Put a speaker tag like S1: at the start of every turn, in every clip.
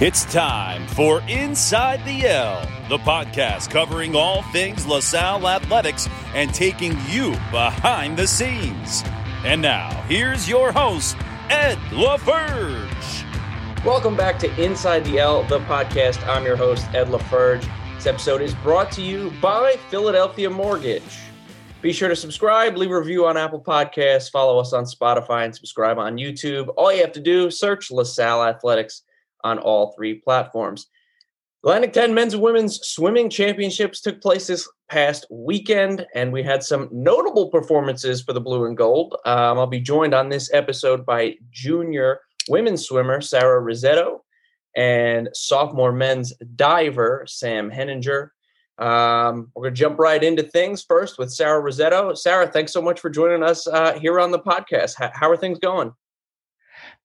S1: It's time for Inside the L, the podcast covering all things LaSalle athletics and taking you behind the scenes. And now, here's your host, Ed LaFerge.
S2: Welcome back to Inside the L, the podcast. I'm your host, Ed LaFerge. This episode is brought to you by Philadelphia Mortgage. Be sure to subscribe, leave a review on Apple Podcasts, follow us on Spotify, and subscribe on YouTube. All you have to do, search LaSalle Athletics on all three platforms. Atlantic 10 men's and women's swimming championships took place this past weekend, and we had some notable performances for the blue and gold. Um, I'll be joined on this episode by junior women's swimmer Sarah Rosetto and sophomore men's diver Sam Henninger. Um, we're going to jump right into things first with Sarah Rosetto. Sarah, thanks so much for joining us uh, here on the podcast. H- how are things going?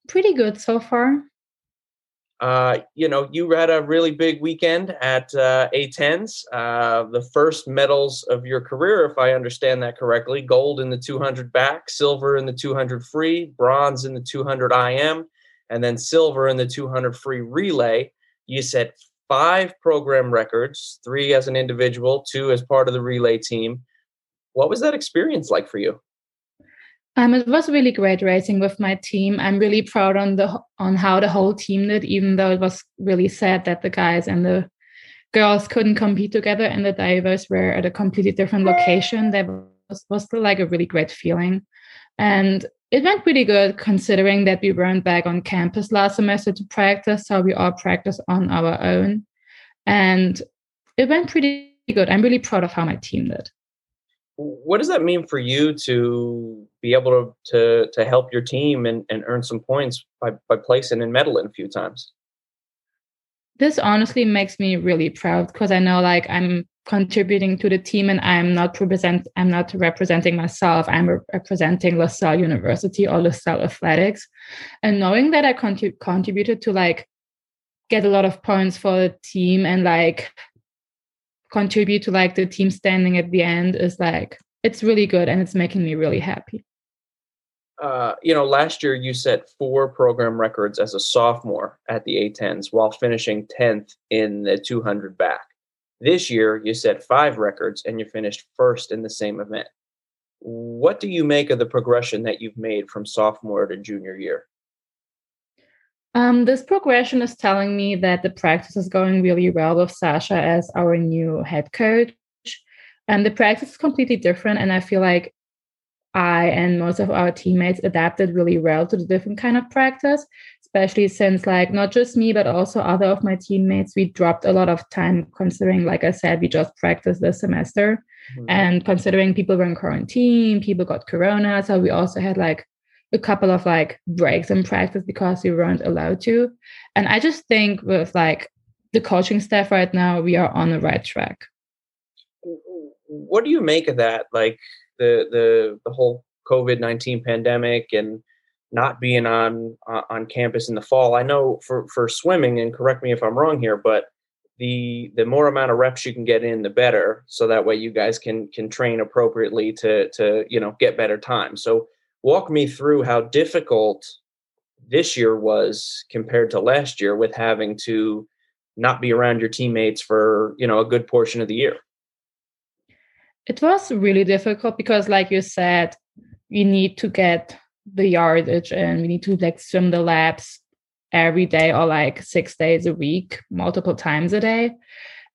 S3: Pretty good so far
S2: uh, you know, you had a really big weekend at uh, A10s, uh, the first medals of your career, if I understand that correctly. Gold in the 200 back, silver in the 200 free, bronze in the 200 IM, and then silver in the 200 free relay. You set five program records, three as an individual, two as part of the relay team. What was that experience like for you?
S3: Um, it was really great racing with my team. I'm really proud on the on how the whole team did, even though it was really sad that the guys and the girls couldn't compete together and the divers were at a completely different location. That was, was still like a really great feeling. And it went pretty good considering that we weren't back on campus last semester to practice. So we all practiced on our own. And it went pretty good. I'm really proud of how my team did
S2: what does that mean for you to be able to to, to help your team and, and earn some points by, by placing and medaling a few times?
S3: This honestly makes me really proud because i know like i'm contributing to the team and i'm not represent i'm not representing myself. I'm representing lasalle university or lasalle athletics. And knowing that i contrib- contributed to like get a lot of points for the team and like contribute to like the team standing at the end is like it's really good and it's making me really happy.
S2: Uh, you know, last year you set four program records as a sophomore at the A10s while finishing 10th in the 200 back. This year you set five records and you finished first in the same event. What do you make of the progression that you've made from sophomore to junior year?
S3: Um, this progression is telling me that the practice is going really well with Sasha as our new head coach. And the practice is completely different. And I feel like I and most of our teammates adapted really well to the different kind of practice, especially since like not just me, but also other of my teammates, we dropped a lot of time considering, like I said, we just practiced this semester. Mm-hmm. And considering people were in quarantine, people got corona. So we also had like a couple of like breaks in practice because we weren't allowed to. And I just think with like the coaching staff right now, we are on the right track.
S2: What do you make of that? Like the the the whole COVID nineteen pandemic and not being on uh, on campus in the fall. I know for for swimming, and correct me if I'm wrong here, but the the more amount of reps you can get in, the better. So that way you guys can can train appropriately to to you know get better time. So walk me through how difficult this year was compared to last year with having to not be around your teammates for you know a good portion of the year?
S3: It was really difficult because like you said we need to get the yardage and we need to like swim the laps every day or like six days a week multiple times a day.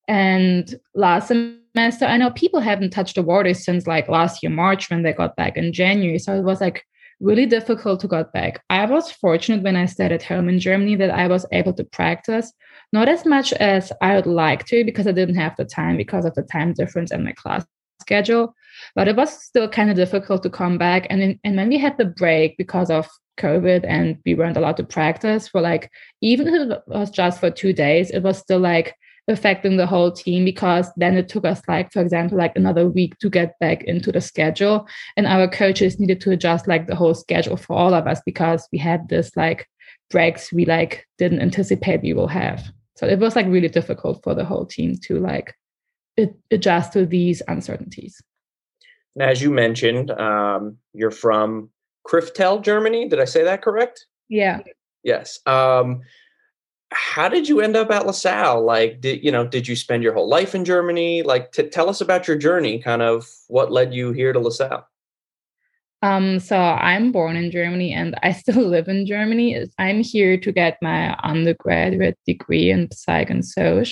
S3: And last semester, I know people haven't touched the water since like last year, March, when they got back in January. So it was like really difficult to get back. I was fortunate when I stayed at home in Germany that I was able to practice, not as much as I would like to because I didn't have the time because of the time difference in my class schedule. But it was still kind of difficult to come back. And, in, and when we had the break because of COVID and we weren't allowed to practice for like, even if it was just for two days, it was still like affecting the whole team because then it took us like for example like another week to get back into the schedule and our coaches needed to adjust like the whole schedule for all of us because we had this like breaks we like didn't anticipate we will have so it was like really difficult for the whole team to like adjust to these uncertainties
S2: now as you mentioned um, you're from kriftel Germany. Did I say that correct?
S3: Yeah.
S2: Yes. Um, how did you end up at LaSalle? Like, did you know? Did you spend your whole life in Germany? Like, t- tell us about your journey. Kind of what led you here to LaSalle.
S3: Um, so I'm born in Germany and I still live in Germany. I'm here to get my undergraduate degree in psych and soc.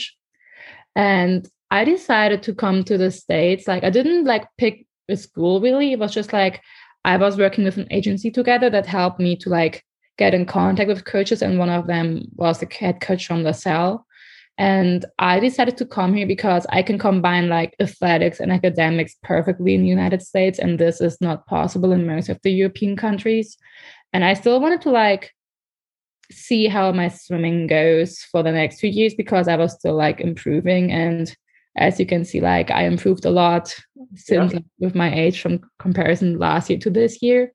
S3: And I decided to come to the States. Like I didn't like pick a school really. It was just like I was working with an agency together that helped me to like get in contact with coaches. And one of them was the head coach from LaSalle. And I decided to come here because I can combine like athletics and academics perfectly in the United States. And this is not possible in most of the European countries. And I still wanted to like see how my swimming goes for the next few years because I was still like improving. And as you can see, like I improved a lot since yeah. like, with my age from comparison last year to this year.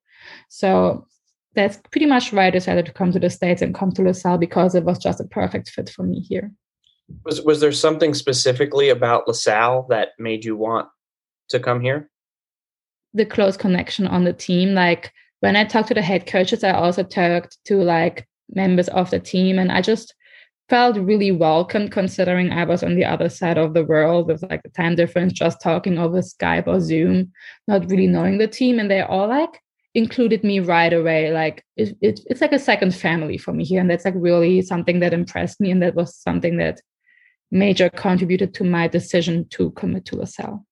S3: So that's pretty much why I decided to come to the States and come to LaSalle because it was just a perfect fit for me here.
S2: Was was there something specifically about LaSalle that made you want to come here?
S3: The close connection on the team. Like when I talked to the head coaches, I also talked to like members of the team, and I just felt really welcome considering I was on the other side of the world with like the time difference, just talking over Skype or Zoom, not really knowing the team. And they're all like included me right away. Like it, it, it's like a second family for me here. And that's like really something that impressed me. And that was something that major contributed to my decision to commit to LaSalle.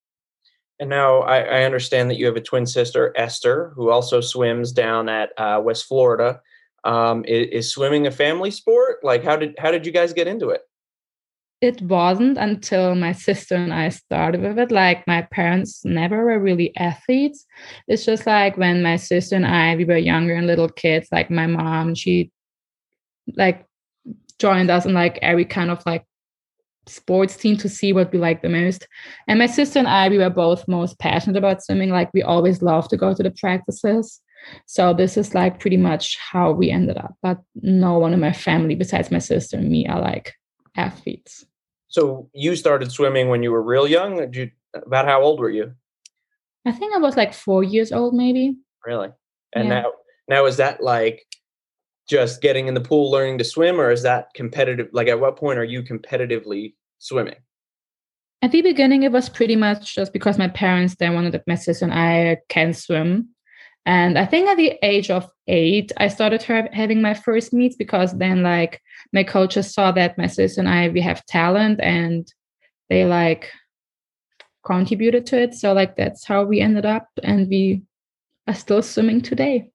S2: And now I, I, understand that you have a twin sister, Esther, who also swims down at uh, West Florida. Um, is, is, swimming a family sport? Like, how did how did you guys get into it?
S3: It wasn't until my sister and I started with it. Like, my parents never were really athletes. It's just like when my sister and I we were younger and little kids. Like, my mom, she like joined us in like every kind of like sports team to see what we like the most. And my sister and I, we were both most passionate about swimming. Like we always loved to go to the practices. So this is like pretty much how we ended up. But no one in my family besides my sister and me are like athletes.
S2: So you started swimming when you were real young. You, about how old were you?
S3: I think I was like four years old, maybe.
S2: Really? And yeah. now, now is that like just getting in the pool learning to swim or is that competitive like at what point are you competitively swimming
S3: at the beginning it was pretty much just because my parents then wanted that my sister and i can swim and i think at the age of eight i started having my first meets because then like my coaches saw that my sister and i we have talent and they like contributed to it so like that's how we ended up and we are still swimming today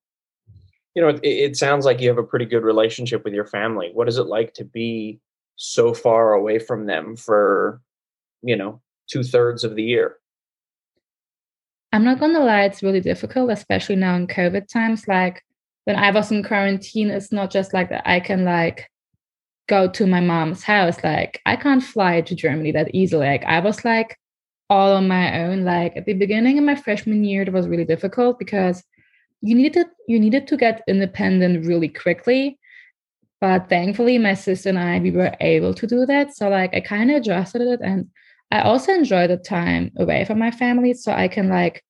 S2: you know, it, it sounds like you have a pretty good relationship with your family. What is it like to be so far away from them for, you know, two thirds of the year?
S3: I'm not gonna lie, it's really difficult, especially now in COVID times. Like when I was in quarantine, it's not just like that I can like go to my mom's house. Like I can't fly to Germany that easily. Like I was like all on my own. Like at the beginning of my freshman year, it was really difficult because you needed you needed to get independent really quickly but thankfully my sister and i we were able to do that so like i kind of adjusted it and i also enjoy the time away from my family so i can like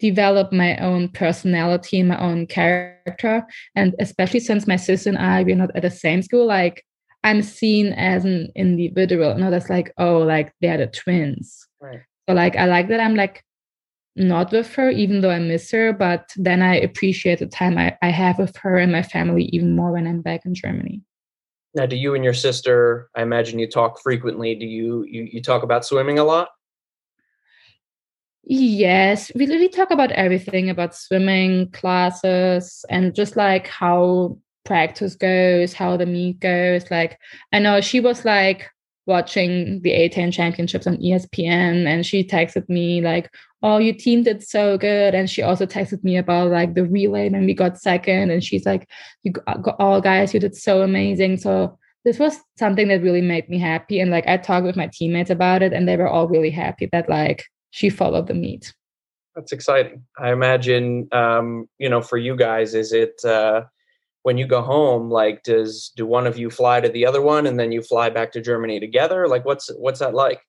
S3: develop my own personality my own character and especially since my sister and i we're not at the same school like i'm seen as an individual not as like oh like they're the twins right. so like i like that i'm like not with her, even though I miss her. But then I appreciate the time I, I have with her and my family even more when I'm back in Germany.
S2: Now, do you and your sister? I imagine you talk frequently. Do you you, you talk about swimming a lot?
S3: Yes, we we talk about everything about swimming classes and just like how practice goes, how the meet goes. Like I know she was like watching the A10 championships on ESPN and she texted me like, oh, your team did so good. And she also texted me about like the relay when we got second. And she's like, you got all guys, you did so amazing. So this was something that really made me happy. And like I talked with my teammates about it and they were all really happy that like she followed the meet.
S2: That's exciting. I imagine, um, you know, for you guys, is it, uh, when you go home like does do one of you fly to the other one and then you fly back to germany together like what's what's that like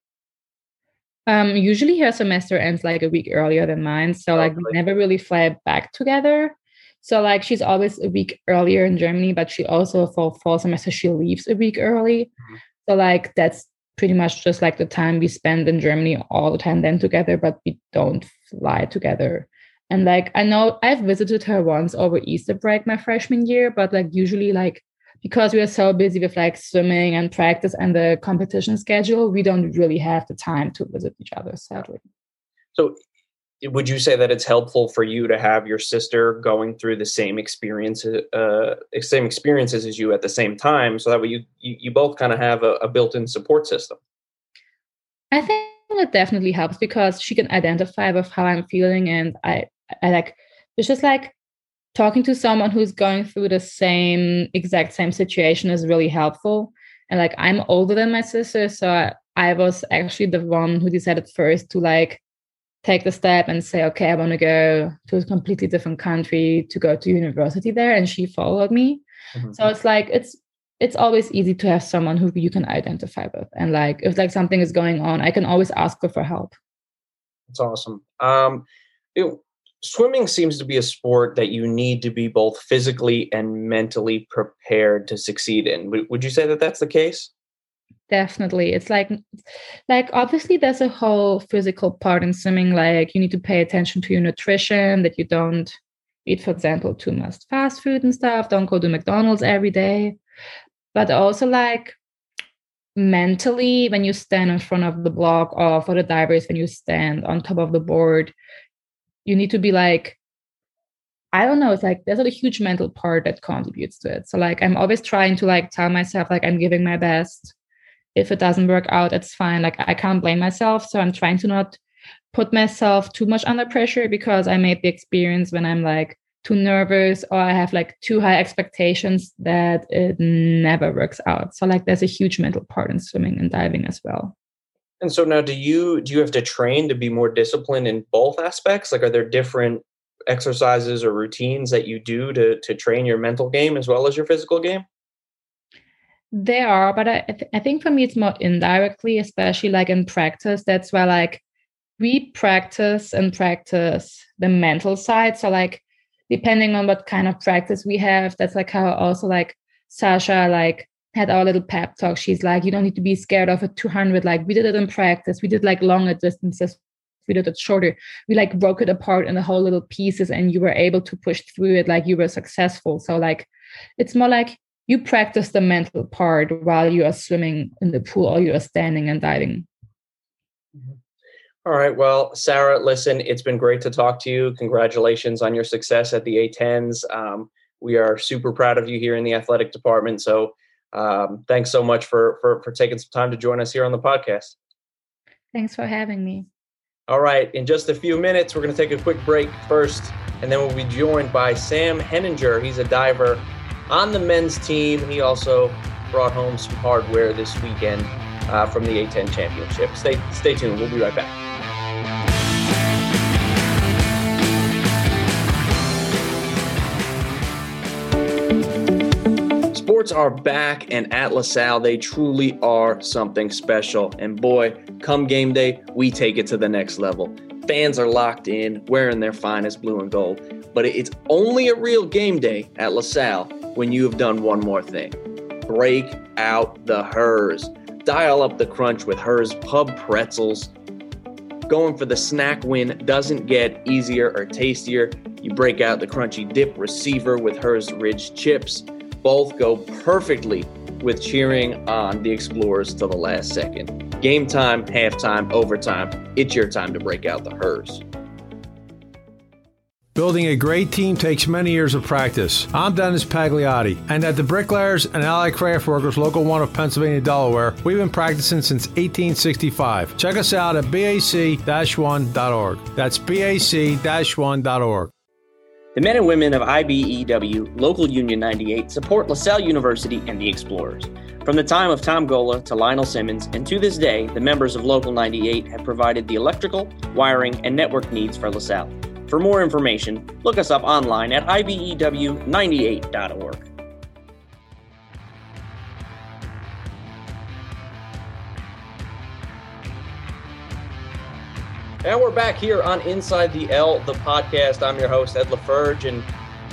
S3: um, usually her semester ends like a week earlier than mine. So like we never really fly back together. So like she's always a week earlier in Germany, but she also for fall semester she leaves a week early. Mm-hmm. So like that's pretty much just like the time we spend in Germany all the time then together, but we don't fly together. And like I know I've visited her once over Easter break my freshman year, but like usually like because we are so busy with like swimming and practice and the competition schedule, we don't really have the time to visit each other, sadly.
S2: So would you say that it's helpful for you to have your sister going through the same experience uh, same experiences as you at the same time so that way you you, you both kind of have a, a, built-in support system
S3: i think it definitely helps because she can identify with how i'm feeling and i i like it's just like talking to someone who's going through the same exact same situation is really helpful and like i'm older than my sister so I, I was actually the one who decided first to like take the step and say, okay, I want to go to a completely different country to go to university there. And she followed me. Mm-hmm. So it's like, it's, it's always easy to have someone who you can identify with. And like, if like something is going on, I can always ask her for help.
S2: That's awesome. Um, it, swimming seems to be a sport that you need to be both physically and mentally prepared to succeed in. Would, you say that that's the case?
S3: definitely it's like like obviously there's a whole physical part in swimming like you need to pay attention to your nutrition that you don't eat for example too much fast food and stuff don't go to mcdonald's every day but also like mentally when you stand in front of the block or for the divers when you stand on top of the board you need to be like I don't know. It's like there's a huge mental part that contributes to it. So like I'm always trying to like tell myself like I'm giving my best if it doesn't work out, it's fine. Like I can't blame myself. So I'm trying to not put myself too much under pressure because I made the experience when I'm like too nervous or I have like too high expectations that it never works out. So like there's a huge mental part in swimming and diving as well.
S2: And so now do you do you have to train to be more disciplined in both aspects? Like are there different exercises or routines that you do to to train your mental game as well as your physical game?
S3: There are, but I, th- I think for me it's more indirectly, especially like in practice. That's where like we practice and practice the mental side. So like depending on what kind of practice we have, that's like how also like Sasha like had our little pep talk. She's like, you don't need to be scared of a 200. Like we did it in practice. We did like longer distances. We did it shorter. We like broke it apart in the whole little pieces and you were able to push through it like you were successful. So like it's more like you practice the mental part while you are swimming in the pool or you are standing and diving.
S2: Mm-hmm. All right. Well, Sarah, listen, it's been great to talk to you. Congratulations on your success at the A10s. Um, we are super proud of you here in the athletic department. So um, thanks so much for, for, for taking some time to join us here on the podcast.
S3: Thanks for having me.
S2: All right. In just a few minutes, we're going to take a quick break first, and then we'll be joined by Sam Henninger. He's a diver on the men's team. He also brought home some hardware this weekend uh, from the A10 championship. Stay, stay tuned. We'll be right back. Are back, and at LaSalle, they truly are something special. And boy, come game day, we take it to the next level. Fans are locked in, wearing their finest blue and gold. But it's only a real game day at LaSalle when you have done one more thing break out the Herr's. Dial up the crunch with Herr's Pub Pretzels. Going for the snack win doesn't get easier or tastier. You break out the crunchy dip receiver with Herr's Ridge chips. Both go perfectly with cheering on the Explorers to the last second. Game time, halftime, overtime. It's your time to break out the Herr's.
S4: Building a great team takes many years of practice. I'm Dennis Pagliotti, and at the Bricklayers and Allied Craft Workers Local 1 of Pennsylvania, Delaware, we've been practicing since 1865. Check us out at bac-1.org. That's bac-1.org.
S2: The men and women of IBEW Local Union 98 support LaSalle University and the Explorers. From the time of Tom Gola to Lionel Simmons, and to this day, the members of Local 98 have provided the electrical, wiring, and network needs for LaSalle. For more information, look us up online at ibew98.org. And we're back here on Inside the L, the podcast. I'm your host, Ed LaFerge, and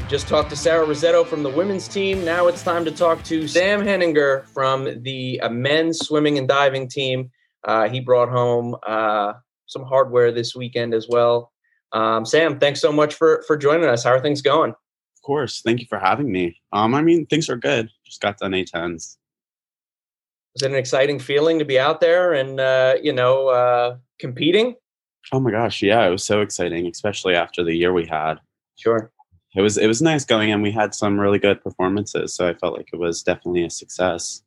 S2: Just talked to Sarah Rosetto from the women's team. Now it's time to talk to Sam Henninger from the uh, men's swimming and diving team. Uh, he brought home uh, some hardware this weekend as well. Um, Sam, thanks so much for for joining us. How are things going?
S5: Of course, thank you for having me. Um, I mean, things are good. Just got done A10s.
S2: Was it an exciting feeling to be out there and uh, you know uh, competing?
S5: Oh my gosh, yeah, it was so exciting, especially after the year we had.
S2: Sure.
S5: It was it was nice going and we had some really good performances so i felt like it was definitely a success.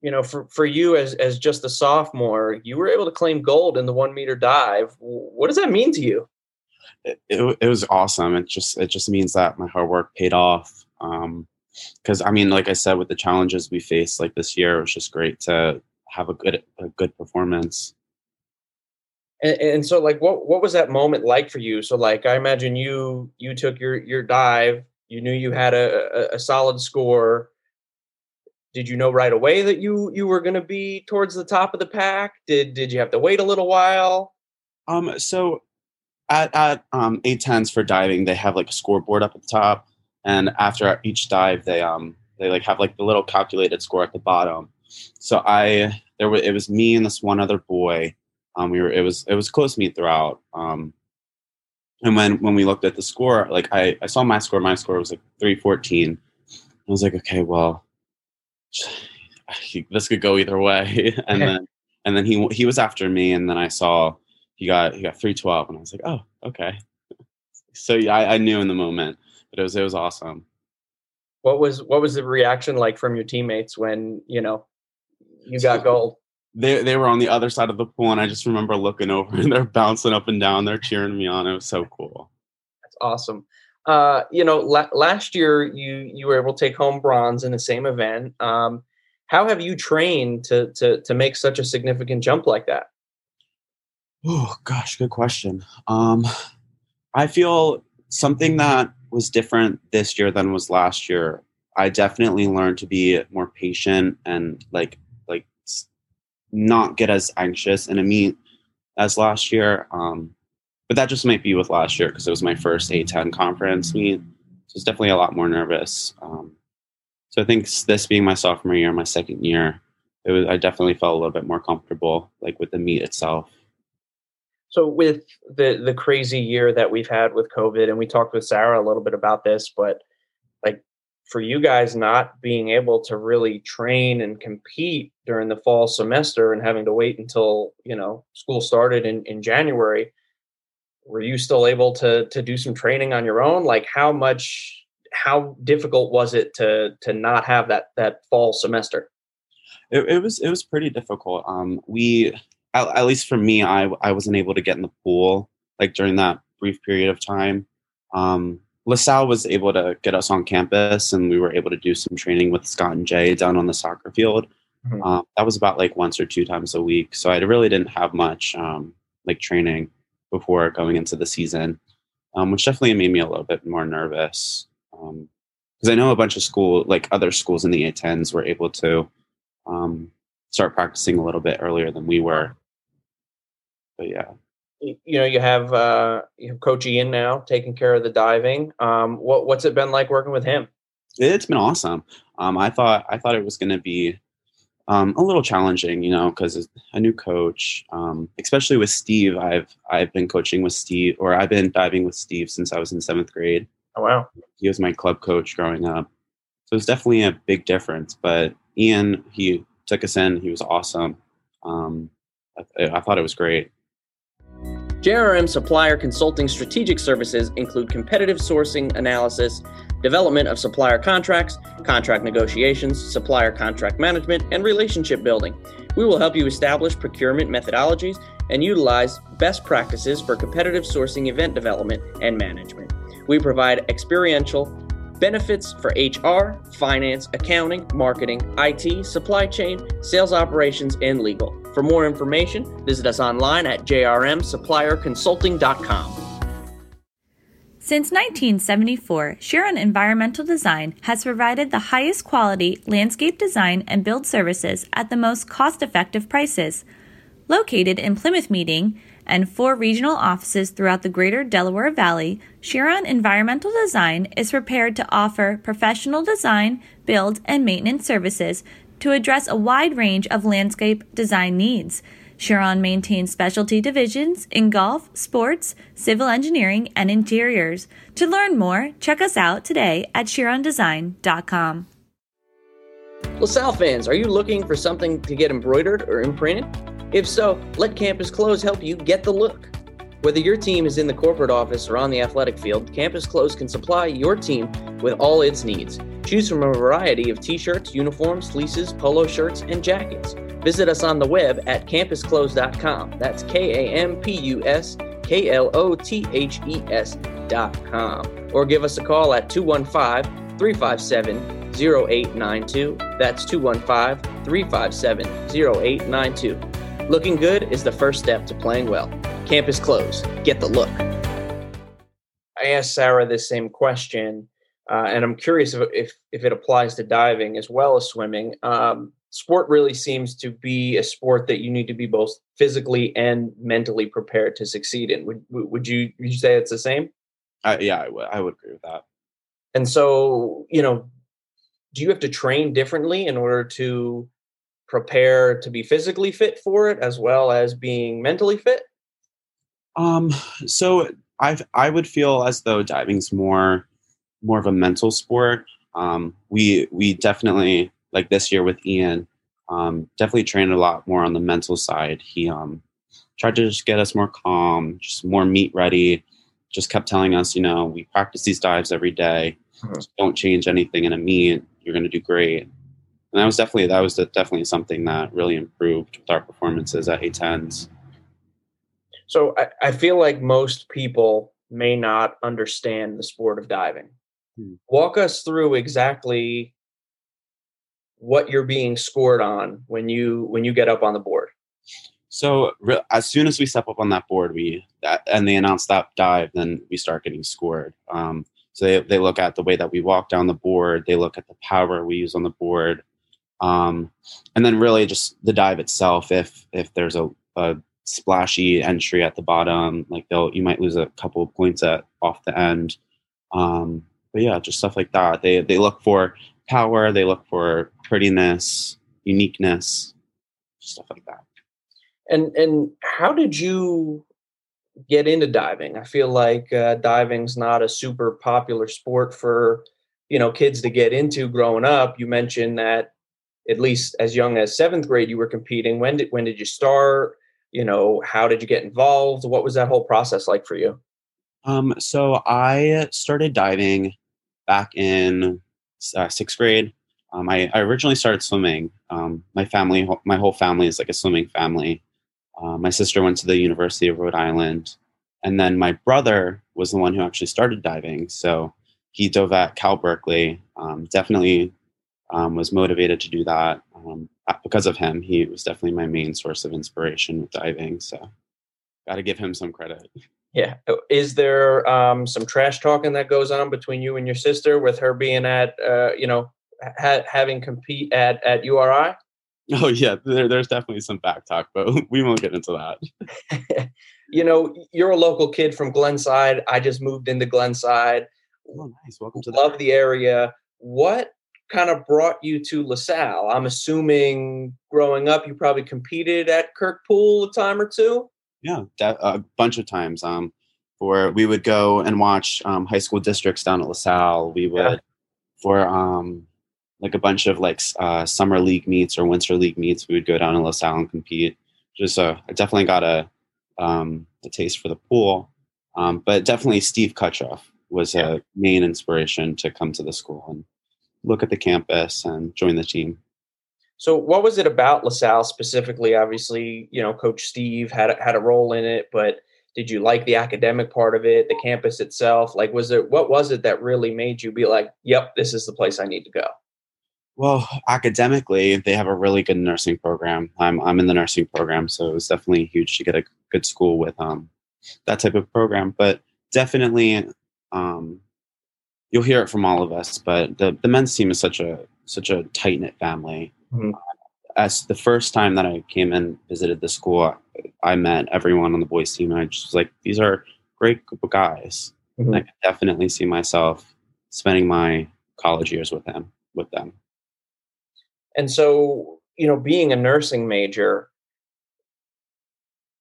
S2: You know for for you as as just a sophomore you were able to claim gold in the one meter dive. What does that mean to you?
S5: It, it, it was awesome. It just it just means that my hard work paid off um because i mean like i said with the challenges we faced like this year it was just great to have a good a good performance
S2: and, and, so like what what was that moment like for you? So like i imagine you you took your your dive you knew you had a, a, a solid score. Did you know right away that you you were going to be towards the top of the pack? Did did you have to wait a little while?
S5: Um so at at um A10s for diving they have like a scoreboard up at the top. And after each dive they um they like have like the little calculated score at the bottom. So i there was it was me and this one other boy um, we were it was it was close meet throughout. Um, and when when we looked at the score, like I, I saw my score, my score was like three fourteen. I was like, okay, well, this could go either way. and then and then he he was after me, and then I saw he got he got three twelve, and I was like, oh, okay. So yeah, I, I knew in the moment, but it was it was awesome.
S2: What was what was the reaction like from your teammates when you know you got gold?
S5: They they were on the other side of the pool, and I just remember looking over and they're bouncing up and down. They're cheering me on. It was so cool.
S2: That's awesome. Uh, you know, la- last year you you were able to take home bronze in the same event. Um, how have you trained to to to make such a significant jump like that?
S5: Oh gosh, good question. Um, I feel something that was different this year than was last year. I definitely learned to be more patient and like not get as anxious in a meet as last year. Um, but that just might be with last year because it was my first A10 conference meet. So it's definitely a lot more nervous. Um, so I think this being my sophomore year, my second year, it was I definitely felt a little bit more comfortable, like with the meet itself.
S2: So with the the crazy year that we've had with COVID, and we talked with Sarah a little bit about this, but for you guys not being able to really train and compete during the fall semester and having to wait until you know school started in, in january were you still able to to do some training on your own? Like how much how difficult was it to to not have that that fall semester?
S5: It, it was it was pretty difficult. Um we at, at least for me i i wasn't able to get in the pool like during that brief period of time. Um LaSalle was able to get us on campus, and we were able to do some training with Scott and Jay down on the soccer field. Mm-hmm. Um, that was about like once or two times a week, so I really didn't have much um, like training before going into the season, um, which definitely made me a little bit more nervous. Because um, I know a bunch of school, like other schools in the A10s, were able to um, start practicing a little bit earlier than we were. But yeah
S2: you know you have uh you have coach ian now taking care of the diving. Um what what's it been like working with him?
S5: It's been awesome. Um i thought i thought it was going to be um a little challenging you know because a new coach. Um especially with steve i've i've been coaching with steve or i've been diving with steve since i was in seventh grade.
S2: Oh wow.
S5: He was my club coach growing up. So it's definitely a big difference but ian he took us in. He was awesome. Um I, I thought it was great
S2: JRM Supplier Consulting strategic services include competitive sourcing analysis, development of supplier contracts, contract negotiations, supplier contract management, and relationship building. We will help you establish procurement methodologies and utilize best practices for competitive sourcing event development and management. We provide experiential benefits for HR, finance, accounting, marketing, IT, supply chain, sales operations, and legal. For more information, visit us online at jrmsupplierconsulting.com.
S6: Since 1974, Chiron Environmental Design has provided the highest quality landscape design and build services at the most cost effective prices. Located in Plymouth Meeting and four regional offices throughout the greater Delaware Valley, Chiron Environmental Design is prepared to offer professional design, build, and maintenance services to address a wide range of landscape design needs. Chiron maintains specialty divisions in golf, sports, civil engineering, and interiors. To learn more, check us out today at chirondesign.com.
S2: LaSalle fans, are you looking for something to get embroidered or imprinted? If so, let Kampus Klothes help you get the look. Whether your team is in the corporate office or on the athletic field, Kampus Klothes can supply your team with all its needs. Choose from a variety of t shirts, uniforms, fleeces, polo shirts, and jackets. Visit us on the web at kampusklothes.com. That's K A M P U S K L O T H E S.com. Or give us a call at 215 357 0892. That's 215 357 0892. Looking good is the first step to playing well. Kampus Klothes. Get the look. I asked Sarah this same question, uh, and I'm curious if, if, if it applies to diving as well as swimming. Um, sport really seems to be a sport that you need to be both physically and mentally prepared to succeed in. Would would you would you say it's the same?
S5: Uh, yeah, I would. I would agree with that.
S2: And so, you know, do you have to train differently in order to prepare to be physically fit for it as well as being mentally fit?
S5: Um, so I I would feel as though diving's more more of a mental sport. Um, we we definitely like this year with Ian, um, definitely trained a lot more on the mental side. He um, tried to just get us more calm, just more meat ready. Just kept telling us, you know, we practice these dives every day. Mm-hmm. don't change anything in a meet. You're going to do great. And that was definitely that was definitely something that really improved with our performances at A10s.
S2: So I, I feel like most people may not understand the sport of diving. Hmm. Walk us through exactly what you're being scored on when you when you get up on the board.
S5: So re- as soon as we step up on that board, we that, and they announce that dive, then we start getting scored. Um, so they, they look at the way that we walk down the board. They look at the power we use on the board, um, and then really just the dive itself. If if there's a, a splashy entry at the bottom. Like they'll you might lose a couple of points at off the end. Um, but yeah, just stuff like that. They they look for power. They look for prettiness, uniqueness, stuff like that.
S2: And and how did you get into diving? I feel like uh, diving's not a super popular sport for you know kids to get into growing up. You mentioned that at least as young as seventh grade you were competing. When did when did you start? you know how did you get involved? What was that whole process like for you?
S5: Um, so i started diving back in uh, sixth grade. Um, I, I, originally started swimming. Um, my family my whole family is like a swimming family. Uh, my sister went to the university of rhode island and then my brother was the one who actually started diving. So he dove at cal berkeley. Um, definitely um, was motivated to do that um, because of him. He was definitely my main source of inspiration with diving. So, got to give him some credit.
S2: Yeah. Oh, is there um, some trash talking that goes on between you and your sister with her being at, uh, you know, ha- having compete at at URI?
S5: Oh yeah, there, there's definitely some back talk, but we won't get into that.
S2: you know, you're a local kid from Glenside. I just moved into Glenside.
S5: Oh, nice. Welcome to
S2: love the, the area. What kind of brought you to LaSalle? I'm assuming growing up, you probably competed at Kirk Pool a time or two.
S5: Yeah, a bunch of times. Um, for we would go and watch um, high school districts down at LaSalle. We would yeah. for um, like a bunch of like uh, summer league meets or winter league meets. We would go down to LaSalle and compete. Just uh, I definitely got a um, a taste for the pool. Um, but definitely Steve Kutroff was yeah. a main inspiration to come to the school and look at the campus and join the team.
S2: So, what was it about LaSalle specifically? Obviously, you know, Coach Steve had had a role in it, but did you like the academic part of it, the campus itself? Like, was it what was it that really made you be like, "Yep, this is the place I need to go"?
S5: Well, academically, they have a really good nursing program. I'm I'm in the nursing program, so it was definitely huge to get a good school with um that type of program. But definitely, um, you'll hear it from all of us, but the, the men's team is such a such a tight knit family. Mm-hmm. As the first time that I came and visited the school, I met everyone on the boys team, and I just was like, these are great group of guys.
S2: Mhm.
S5: I could definitely see myself spending my college years with them. With them.
S2: And so, you know, being a nursing major,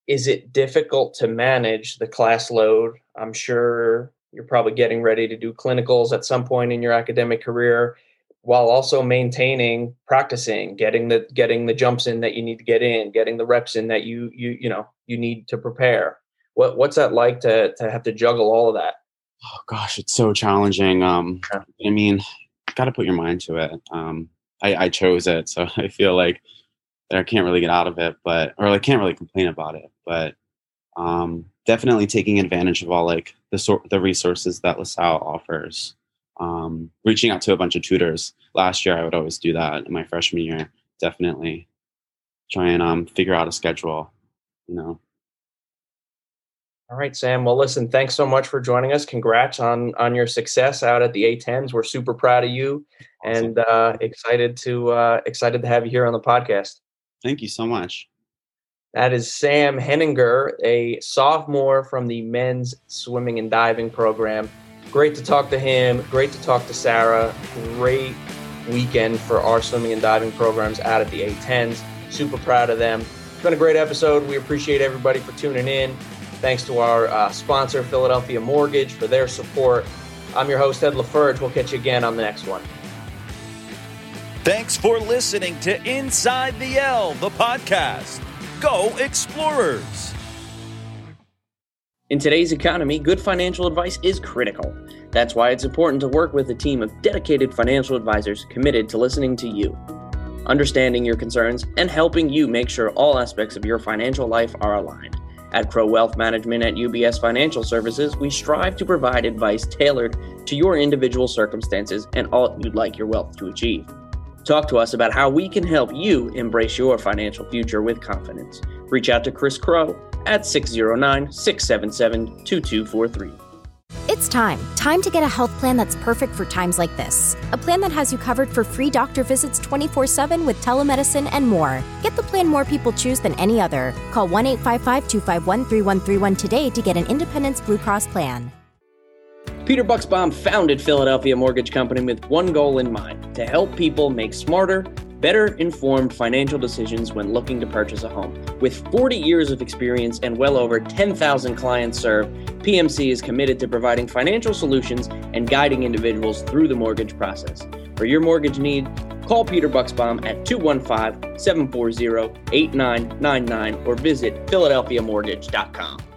S2: is it difficult to manage the class load? I'm sure you're probably getting ready to do clinicals at some point in your academic career while also maintaining practicing getting the getting the jumps in that you need to get in getting the reps in that you you you know you need to prepare what what's that like to to have to juggle all of that
S5: Oh gosh, it's so challenging. Um,
S2: Yeah.
S5: I mean, got to put your mind to it. Um, I, I chose it, so I feel like that I can't really get out of it, but or I can't really complain about it. But um, definitely taking advantage of all like the sort the resources that LaSalle offers. Um, reaching out to a bunch of tutors. Last year, I would always do that. In my freshman year, definitely try and um, figure out a schedule. You know,
S2: all right sam well listen thanks so much for joining us congrats on on your success out at the a10s we're super proud of you
S5: Awesome.
S2: and uh excited to uh excited to have you here on the podcast
S5: thank you so much.
S2: That is Sam Henninger, a sophomore from the men's swimming and diving program. Great to talk to him. Great to talk to Sarah. Great weekend for our swimming and diving programs out at the A10s. Super proud of them. It's been a great episode. We appreciate everybody for tuning in. Thanks to our uh, sponsor, Philadelphia Mortgage, for their support. I'm your host, Ed LaFerge. We'll catch you again on the next one.
S1: Thanks for listening to Inside the L, the podcast. Go Explorers!
S2: In today's economy, good financial advice is critical. That's why it's important to work with a team of dedicated financial advisors committed to listening to you, understanding your concerns, and helping you make sure all aspects of your financial life are aligned. At Crow Wealth Management at UBS Financial Services, we strive to provide advice tailored to your individual circumstances and all you'd like your wealth to achieve. Talk to us about how we can help you embrace your financial future with confidence. Reach out to Chris Crow at 609 677 2243.
S7: It's time. Time to get a health plan that's perfect for times like this. A plan that has you covered for free doctor visits 24 7 with telemedicine and more. Get the plan more people choose than any other. Call 1 855 251 3131 today to get an Independence Blue Cross plan.
S2: Peter Bucksbaum founded Philadelphia Mortgage Company with one goal in mind to help people make smarter, better informed financial decisions when looking to purchase a home. With 40 years of experience and well over 10,000 clients served, PMC is committed to providing financial solutions and guiding individuals through the mortgage process. For your mortgage need, call Peter Bucksbaum at 215 740 8999 or visit philadelphiamortgage.com.